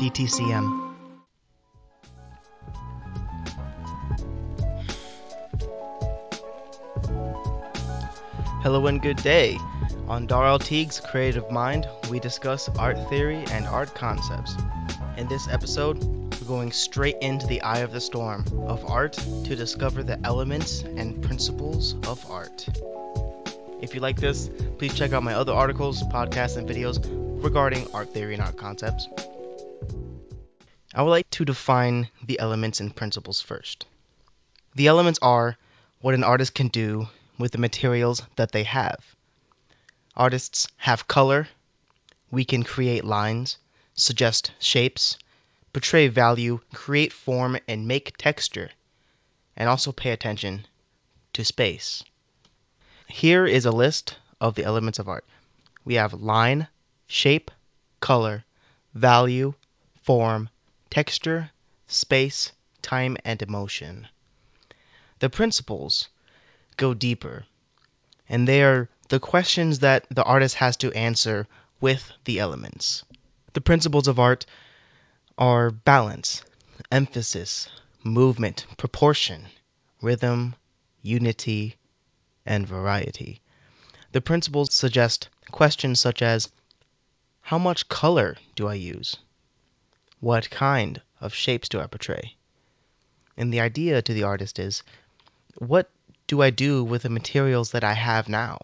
DTCM. Hello and good day. On Darrell Teague's Creative Mind, we discuss art theory and art concepts. In this episode, we're going straight into the eye of the storm of art to discover the elements and principles of art. If you like this, please check out my other articles, podcasts, and videos regarding art theory and art concepts. I would like to define the elements and principles first. The elements are what an artist can do with the materials that they have. Artists have color, we can create lines, suggest shapes, portray value, create form, and make texture, and also pay attention to space. Here is a list of the elements of art. We have line, shape, color, value, form, texture, space, time, and emotion. The principles go deeper. And they are the questions that the artist has to answer with the elements. The principles of art are balance, emphasis, movement, proportion, rhythm, unity, and variety. The principles suggest questions such as How much color do I use? What kind of shapes do I portray? And the idea to the artist is What do I do with the materials that I have now?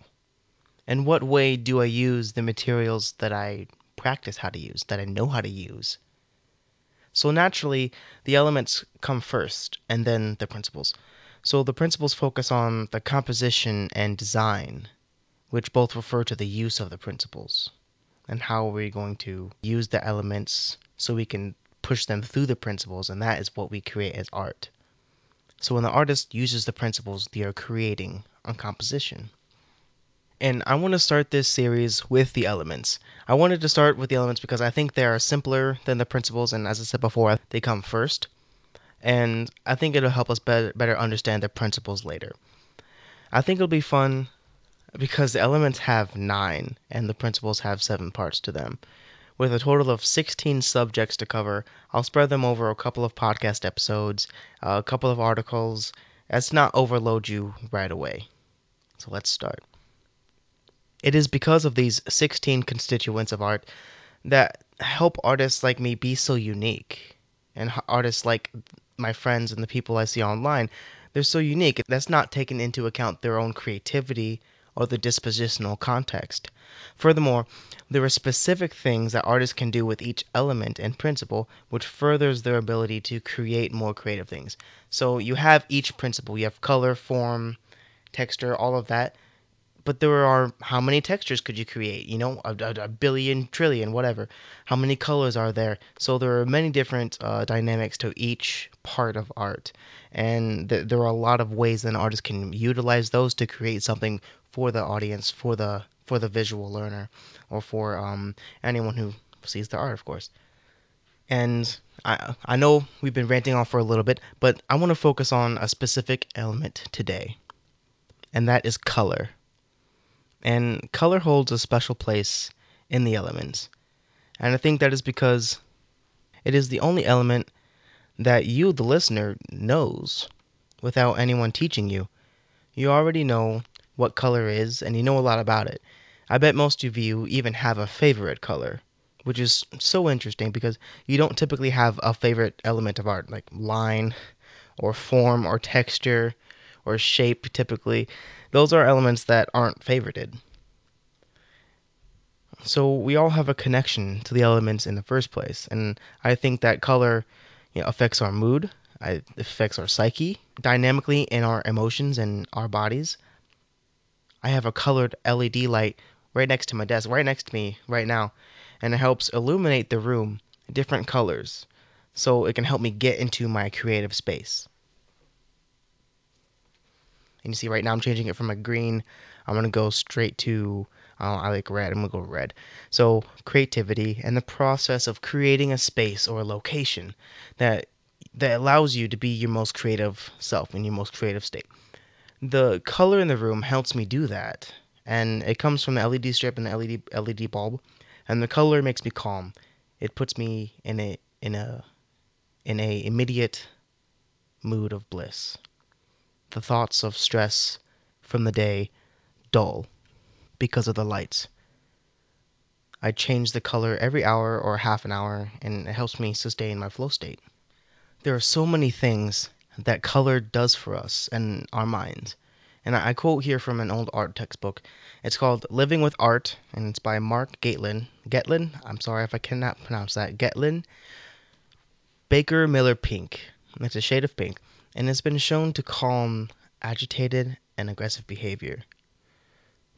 And what way do I use the materials that I practice how to use, that I know how to use? So naturally, the elements come first and then the principles. So the principles focus on the composition and design, which both refer to the use of the principles and how are we're going to use the elements so we can push them through the principles, and that is what we create as art. So when the artist uses the principles, they are creating a composition. And I want to start this series with the elements. I wanted to start with the elements because I think they are simpler than the principles, and as I said before, they come first. And I think it'll help us better, better understand the principles later. I think it'll be fun because the elements have nine and the principles have seven parts to them. With a total of 16 subjects to cover, I'll spread them over a couple of podcast episodes, uh, a couple of articles, to not overload you right away. So let's start. It is because of these 16 constituents of art that help artists like me be so unique. And artists like my friends and the people I see online, they're so unique. That's not taken into account their own creativity or the dispositional context. Furthermore, there are specific things that artists can do with each element and principle which furthers their ability to create more creative things. So you have each principle, you have color, form, texture, all of that. But there are how many textures could you create? You know, a, a, a billion, trillion, whatever. How many colors are there? So there are many different uh, dynamics to each part of art, and th- there are a lot of ways an artist can utilize those to create something for the audience, for the for the visual learner, or for um, anyone who sees the art, of course. And I I know we've been ranting on for a little bit, but I want to focus on a specific element today, and that is color. And color holds a special place in the elements. And I think that is because it is the only element that you, the listener, knows without anyone teaching you. You already know what color is, and you know a lot about it. I bet most of you even have a favorite color, which is so interesting because you don't typically have a favorite element of art, like line, or form, or texture, or shape, typically. Those are elements that aren't favorited. So we all have a connection to the elements in the first place, and I think that color you know, affects our mood, it affects our psyche dynamically in our emotions and our bodies. I have a colored LED light right next to my desk, right next to me right now, and it helps illuminate the room different colors so it can help me get into my creative space. And you see right now I'm changing it from a green. I'm to go straight to uh, I like red. I'm to go red. So creativity and the process of creating a space or a location that that allows you to be your most creative self in your most creative state the color in the room helps me do that. And it comes from the LED strip and the LED LED bulb. And the color makes me calm. It puts me in a in a in a immediate mood of bliss. The thoughts of stress from the day dull because of the lights. I change the color every hour or half an hour, and it helps me sustain my flow state. There are so many things that color does for us and our minds. And I quote here from an old art textbook. It's called Living with Art, and it's by Mark Gatelin. Getlin? I'm sorry if I cannot pronounce that. Getlin Baker Miller Pink. It's a shade of pink, and it's been shown to calm agitated and aggressive behavior.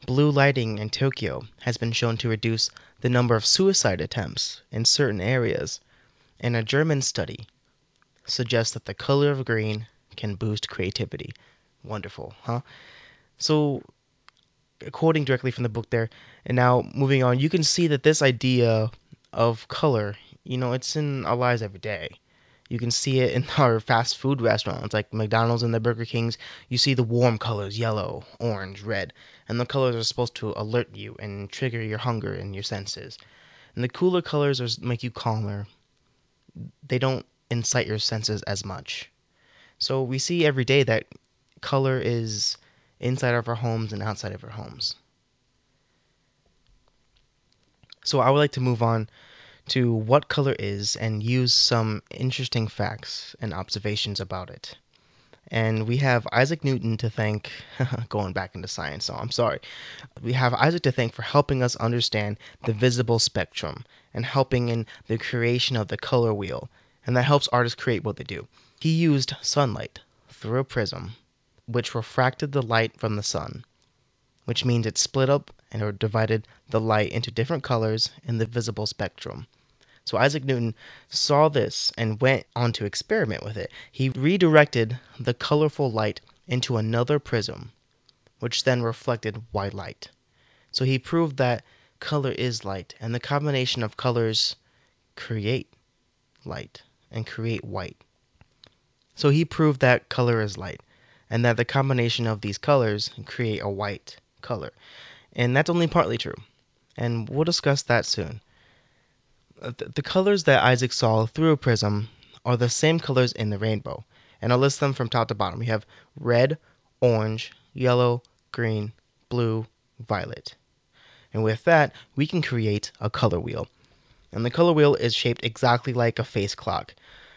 Blue lighting in Tokyo has been shown to reduce the number of suicide attempts in certain areas, In a German study suggests that the color of green can boost creativity. Wonderful, huh? So, quoting directly from the book there, and now moving on, you can see that this idea of color, you know, it's in our lives every day. You can see it in our fast food restaurants like McDonald's and the Burger Kings. You see the warm colors yellow, orange, red, and the colors are supposed to alert you and trigger your hunger and your senses. And the cooler colors are, make you calmer. They don't incite your senses as much. So we see every day that color is inside of our homes and outside of our homes. So I would like to move on to what color is and use some interesting facts and observations about it. And we have Isaac Newton to thank, going back into science, so I'm sorry. We have Isaac to thank for helping us understand the visible spectrum and helping in the creation of the color wheel. And that helps artists create what they do. He used sunlight through a prism, which refracted the light from the sun, which means it split up and or divided the light into different colors in the visible spectrum. So Isaac Newton saw this and went on to experiment with it. He redirected the colorful light into another prism, which then reflected white light. So he proved that color is light, and the combination of colors create light and create white. So he proved that color is light, and that the combination of these colors create a white color. And that's only partly true. And we'll discuss that soon. Uh, the colors that Isaac saw through a prism are the same colors in the rainbow, and I'll list them from top to bottom. We have red, orange, yellow, green, blue, violet. And with that, we can create a color wheel. And the color wheel is shaped exactly like a face clock.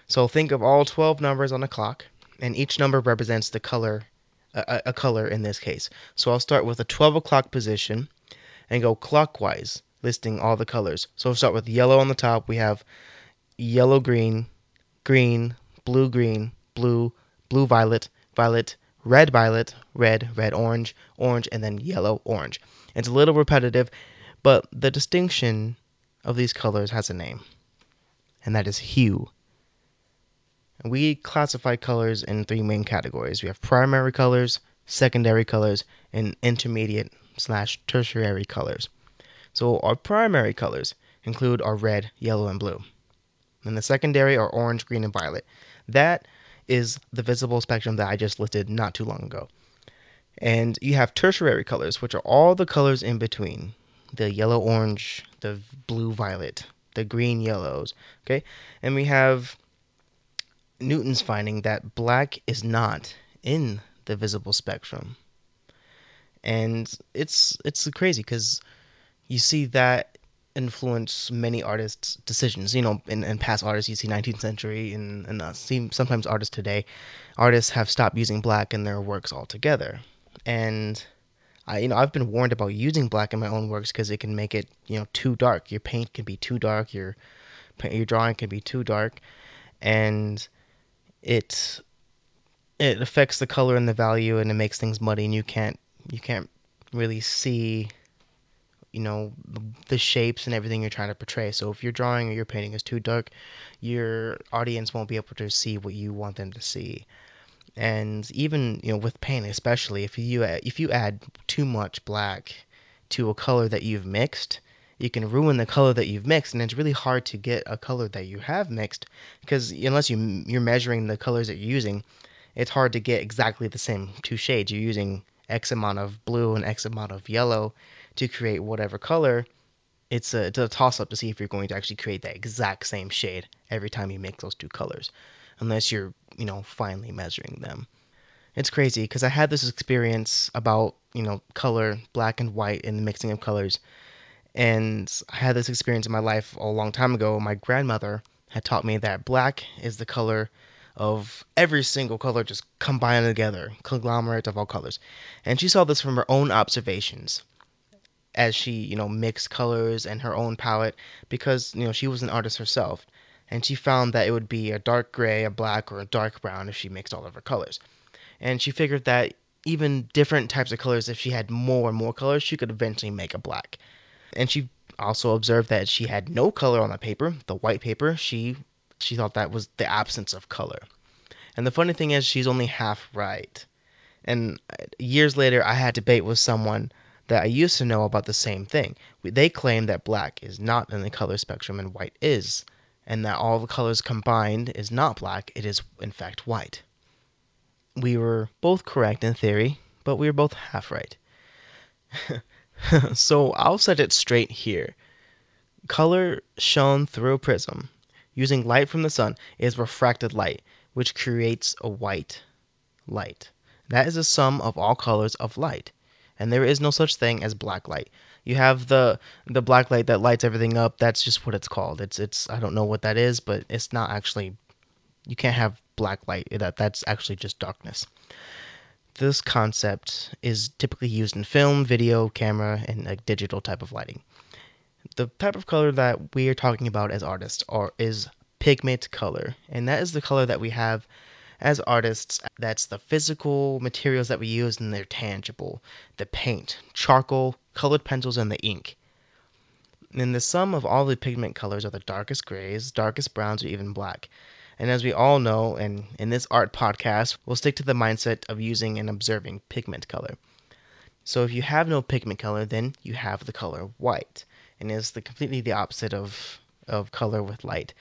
So think of all 12 numbers on a clock, and each number represents the color, a, a color in this case. So I'll start with a 12 o'clock position and go clockwise listing all the colors. So we'll start with yellow on the top. We have yellow green, green, blue green, blue, blue violet, violet, red violet, red, red orange, orange, and then yellow orange. It's a little repetitive, but the distinction of these colors has a name, and that is hue. We classify colors in three main categories. We have primary colors, secondary colors, and intermediate slash tertiary colors. So our primary colors include our red, yellow, and blue. And the secondary are orange, green, and violet. That is the visible spectrum that I just listed not too long ago. And you have tertiary colors, which are all the colors in between the yellow orange, the blue violet, the green yellows. Okay? And we have Newton's finding that black is not in the visible spectrum. And it's it's crazy because you see that influence many artists' decisions. You know, in, in past artists, you see 19th century and, and uh, see sometimes artists today, artists have stopped using black in their works altogether. And I, you know, I've been warned about using black in my own works because it can make it, you know, too dark. Your paint can be too dark. Your your drawing can be too dark, and it it affects the color and the value, and it makes things muddy, and you can't you can't really see you know the shapes and everything you're trying to portray. So if your drawing or your painting is too dark, your audience won't be able to see what you want them to see. And even you know with paint, especially if you uh, if you add too much black to a color that you've mixed, you can ruin the color that you've mixed, and it's really hard to get a color that you have mixed because unless you you're measuring the colors that you're using, it's hard to get exactly the same two shades. You're using X amount of blue and X amount of yellow to create whatever color, it's a, it's a toss up to see if you're going to actually create that exact same shade every time you mix those two colors, unless you're, you know, finely measuring them. It's crazy because I had this experience about, you know, color, black and white, and the mixing of colors. And I had this experience in my life a long time ago. My grandmother had taught me that black is the color of every single color just combined together, conglomerate of all colors. And she saw this from her own observations as she, you know, mixed colors and her own palette because, you know, she was an artist herself. And she found that it would be a dark gray, a black, or a dark brown if she mixed all of her colors. And she figured that even different types of colors, if she had more and more colors, she could eventually make a black. And she also observed that she had no color on the paper, the white paper. She she thought that was the absence of color. And the funny thing is, she's only half right. And uh, years later, I had a debate with someone that I used to know about the same thing. They claim that black is not in the color spectrum and white is, and that all the colors combined is not black, it is in fact white. We were both correct in theory, but we were both half right. so I'll set it straight here. Color shown through a prism using light from the sun is refracted light, which creates a white light. That is the sum of all colors of light and there is no such thing as black light. You have the the black light that lights everything up. That's just what it's called. It's it's I don't know what that is, but it's not actually. You can't have black light. That that's actually just darkness. This concept is typically used in film, video, camera, and a digital type of lighting. The type of color that we are talking about as artists are is pigment color, and that is the color that we have as artists, that's the physical materials that we use and they're tangible the paint, charcoal, colored pencils, and the ink. And the sum of all the pigment colors are the darkest grays, darkest browns, or even black. And as we all know, and in this art podcast, we'll stick to the mindset of using and observing pigment color. So if you have no pigment color, then you have the color white, and it's the completely the opposite of of color with light.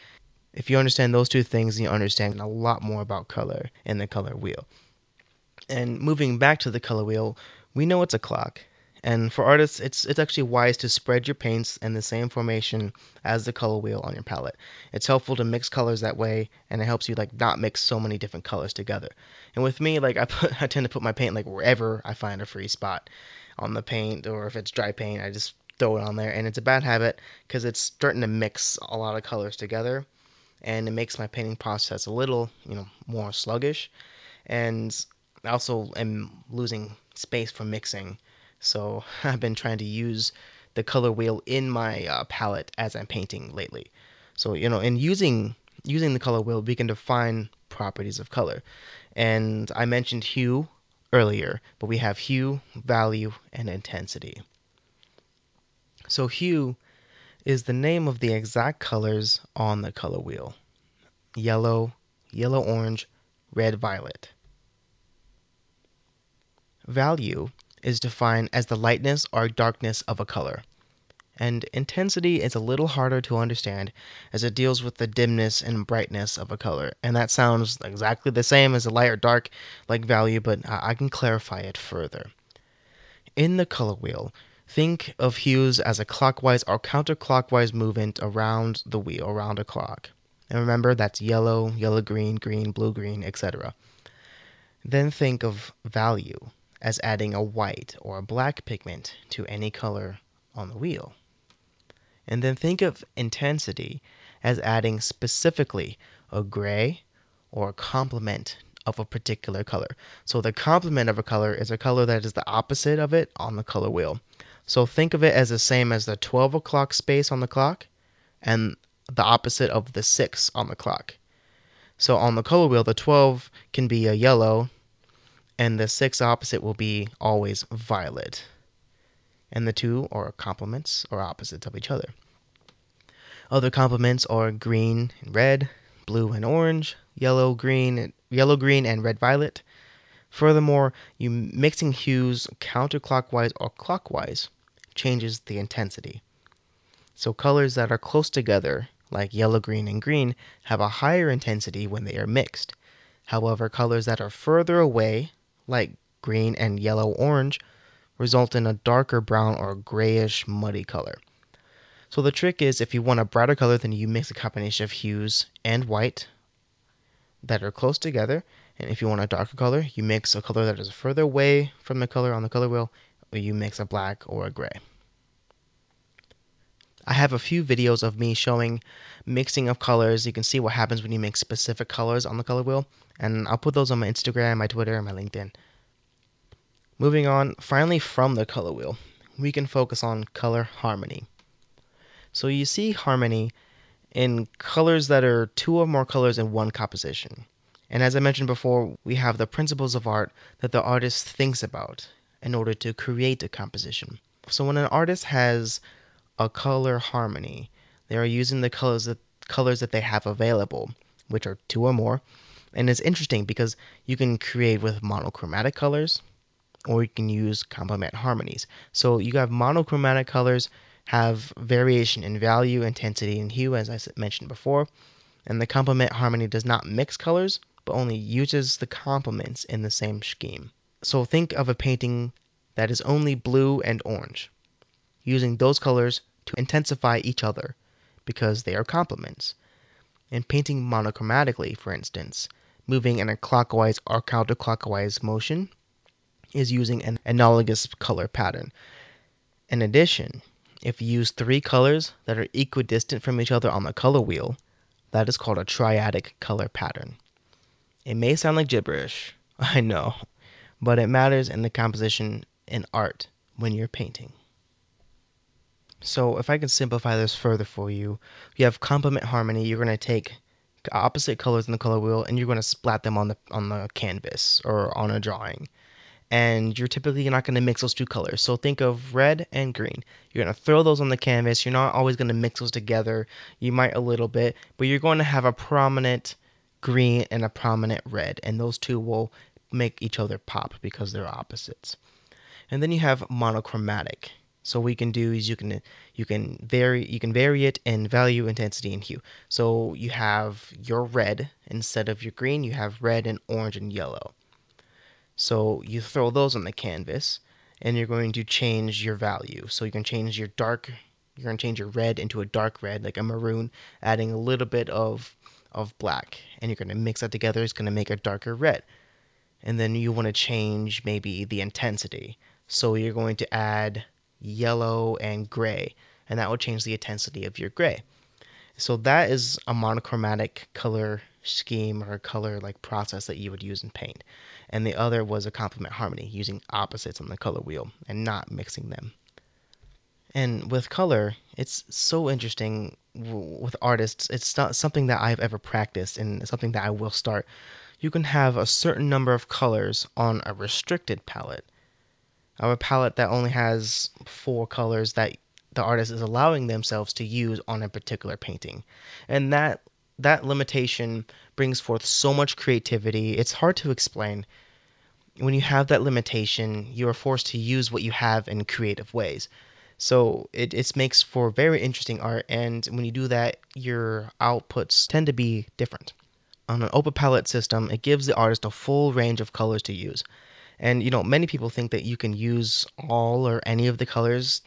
If you understand those two things, you understand a lot more about color and the color wheel. And moving back to the color wheel, we know it's a clock. And for artists, it's it's actually wise to spread your paints in the same formation as the color wheel on your palette. It's helpful to mix colors that way, and it helps you like not mix so many different colors together. And with me, like I put, I tend to put my paint like wherever I find a free spot on the paint, or if it's dry paint, I just throw it on there. And it's a bad habit because it's starting to mix a lot of colors together and it makes my painting process a little, you know, more sluggish. And I also am losing space for mixing, so I've been trying to use the color wheel in my uh, palette as I'm painting lately. So you know, in using using the color wheel, we can define properties of color. And I mentioned hue earlier, but we have hue, value, and intensity. So hue is the name of the exact colors on the color wheel yellow, yellow orange, red violet. Value is defined as the lightness or darkness of a color. And intensity is a little harder to understand as it deals with the dimness and brightness of a color. And that sounds exactly the same as a light or dark like value, but I can clarify it further. In the color wheel, Think of hues as a clockwise or counterclockwise movement around the wheel, around a clock. And remember, that's yellow, yellow green, green, blue green, etc. Then think of value as adding a white or a black pigment to any color on the wheel. And then think of intensity as adding specifically a gray or a complement of a particular color. So the complement of a color is a color that is the opposite of it on the color wheel. So think of it as the same as the 12 o'clock space on the clock and the opposite of the 6 on the clock. So on the color wheel, the 12 can be a yellow, and the 6 opposite will be always violet. And the two are complements or opposites of each other. Other complements are green and red, blue and orange, yellow, green, yellow, green, and red, violet, Furthermore, you mixing hues counterclockwise or clockwise changes the intensity. So colors that are close together, like yellow, green, and green, have a higher intensity when they are mixed. However, colors that are further away, like green and yellow, orange, result in a darker brown or grayish muddy color. So the trick is if you want a brighter color, then you mix a combination of hues and white that are close together. And if you want a darker color, you mix a color that is further away from the color on the color wheel, or you mix a black or a gray. I have a few videos of me showing mixing of colors. You can see what happens when you mix specific colors on the color wheel, and I'll put those on my Instagram, my Twitter, and my LinkedIn. Moving on, finally from the color wheel, we can focus on color harmony. So you see harmony in colors that are two or more colors in one composition. And as I mentioned before, we have the principles of art that the artist thinks about in order to create a composition. So when an artist has a color harmony. They are using the colors that colors that they have available, which are two or more. And it's interesting because you can create with monochromatic colors or you can use complement harmonies. So you have monochromatic colors have variation in value, intensity, and hue, as I mentioned before. And the complement harmony does not mix colors, but only uses the complements in the same scheme. So think of a painting that is only blue and orange. Using those colors to intensify each other because they are complements. In painting monochromatically, for instance, moving in a clockwise or counterclockwise motion is using an analogous color pattern. In addition, if you use three colors that are equidistant from each other on the color wheel, that is called a triadic color pattern. It may sound like gibberish, I know, but it matters in the composition in art when you're painting. So if I can simplify this further for you, you have complement harmony. You're going to take opposite colors in the color wheel and you're going to splat them on the on the canvas or on a drawing. And you're typically not going to mix those two colors. So think of red and green. You're going to throw those on the canvas. You're not always going to mix those together. You might a little bit, but you're going to have a prominent green and a prominent red, and those two will make each other pop because they're opposites. And then you have monochromatic. So what you can do is you can you can vary you can vary it in value, intensity, and hue. So you have your red instead of your green, you have red and orange and yellow. So you throw those on the canvas and you're going to change your value. So you can change your dark you're going to change your red into a dark red like a maroon, adding a little bit of of black and you're going to mix that together. It's going to make a darker red. And then you want to change maybe the intensity. So you're going to add yellow, and gray, and that will change the intensity of your gray. So that is a monochromatic color scheme or color like process that you would use in paint. And the other was a complement harmony, using opposites on the color wheel and not mixing them. And with color, it's so interesting with artists. It's not something that I've ever practiced and something that I will start. You can have a certain number of colors on a restricted palette a palette that only has four colors that the artist is allowing themselves to use on a particular painting. And that that limitation brings forth so much creativity. It's hard to explain. When you have that limitation, you are forced to use what you have in creative ways. So it, it makes for very interesting art, and when you do that, your outputs tend to be different. On an open palette system, it gives the artist a full range of colors to use. And you know, many people think that you can use all or any of the colors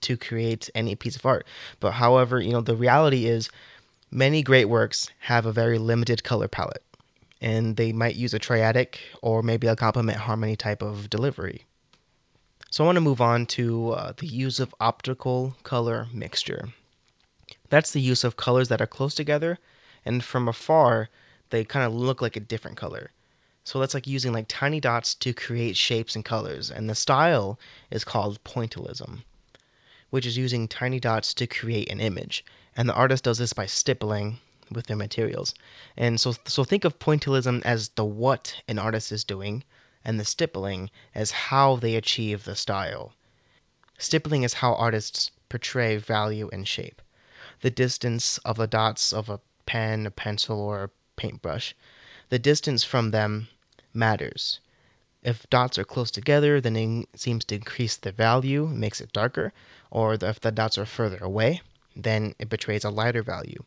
to create any piece of art. But however, you know, the reality is many great works have a very limited color palette. And they might use a triadic or maybe a complement harmony type of delivery. So I want to move on to uh, the use of optical color mixture. That's the use of colors that are close together, and from afar, they kind of look like a different color. So that's like using like tiny dots to create shapes and colors. And the style is called pointillism, which is using tiny dots to create an image. And the artist does this by stippling with their materials. And so so think of pointillism as the what an artist is doing and the stippling as how they achieve the style. Stippling is how artists portray value and shape. The distance of the dots of a pen, a pencil, or a paintbrush. The distance from them matters. If dots are close together, then it seems to increase the value, makes it darker, or if the dots are further away, then it betrays a lighter value.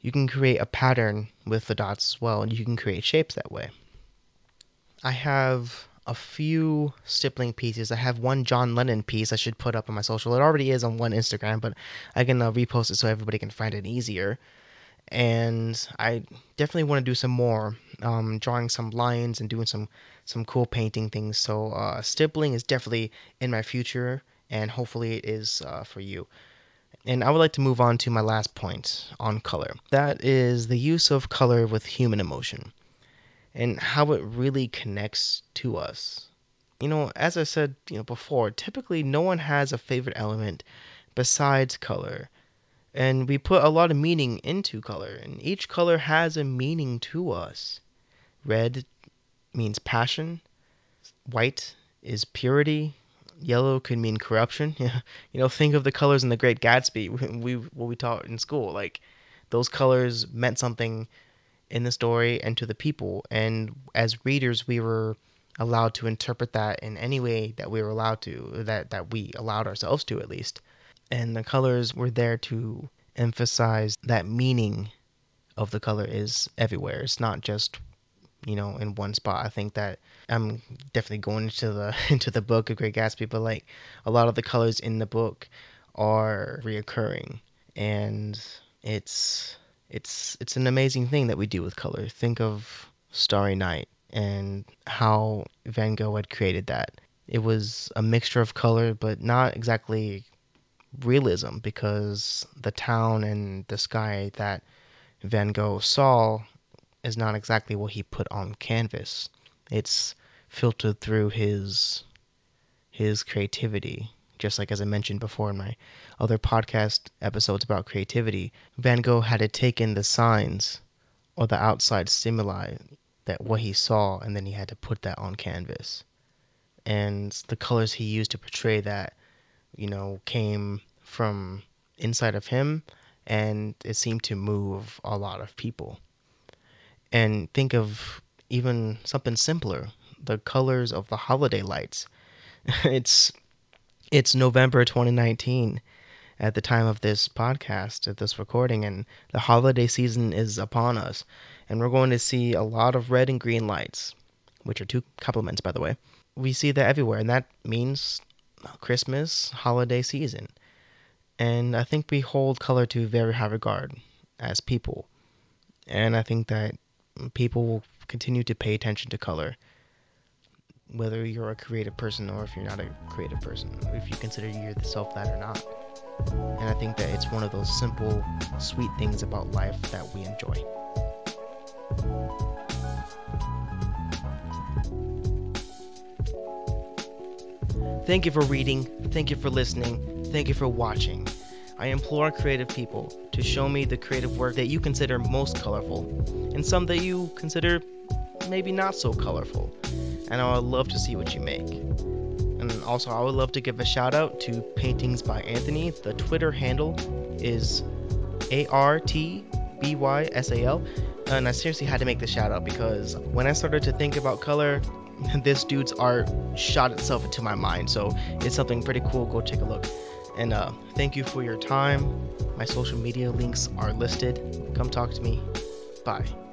You can create a pattern with the dots as well, and you can create shapes that way. I have a few stippling pieces. I have one John Lennon piece I should put up on my social. It already is on one Instagram, but I can uh, repost it so everybody can find it easier. And I definitely want to do some more, um, drawing some lines and doing some some cool painting things. So uh, stippling is definitely in my future, and hopefully it is uh, for you. And I would like to move on to my last point on color. That is the use of color with human emotion and how it really connects to us. You know, as I said, you know, before, typically no one has a favorite element besides color. And we put a lot of meaning into color, and each color has a meaning to us. Red means passion, white is purity, yellow could mean corruption. You know, think of the colors in The Great Gatsby. We what we taught in school, like those colors meant something in the story and to the people. And as readers, we were allowed to interpret that in any way that we were allowed to, that, that we allowed ourselves to at least. And the colors were there to emphasize that meaning of the color is everywhere. It's not just, you know, in one spot. I think that I'm definitely going into the into the book of Great Gatsby, but like a lot of the colors in the book are reoccurring and it's it's it's an amazing thing that we do with color. Think of Starry Night and how Van Gogh had created that. It was a mixture of color, but not exactly realism because the town and the sky that Van Gogh saw is not exactly what he put on canvas. It's filtered through his his creativity. Just like as I mentioned before in my other podcast episodes about creativity, Van Gogh had to take in the signs or the outside stimuli that what he saw and then he had to put that on canvas. And the colors he used to portray that, you know, came from inside of him and it seemed to move a lot of people. And think of even something simpler, the colors of the holiday lights. it's it's November 2019 at the time of this podcast, at this recording, and the holiday season is upon us. And we're going to see a lot of red and green lights, which are two complements, by the way. We see that everywhere, and that means Christmas, holiday season. And I think we hold color to very high regard as people. And I think that people will continue to pay attention to color whether you're a creative person or if you're not a creative person, if you consider yourself that or not. And I think that it's one of those simple, sweet things about life that we enjoy. Thank you for reading, thank you for listening, thank you for watching. I implore creative people to show me the creative work that you consider most colorful, and some that you consider maybe not so colorful and I would love to see what you make. And also, I would love to give a shout out to Paintings by Anthony. The Twitter handle is A R T B Y S A L. And I seriously had to make the shout out because when I started to think about color, this dude's art shot itself into my mind. So it's something pretty cool. Go take a look. And uh, thank you for your time. My social media links are listed. Come talk to me. Bye.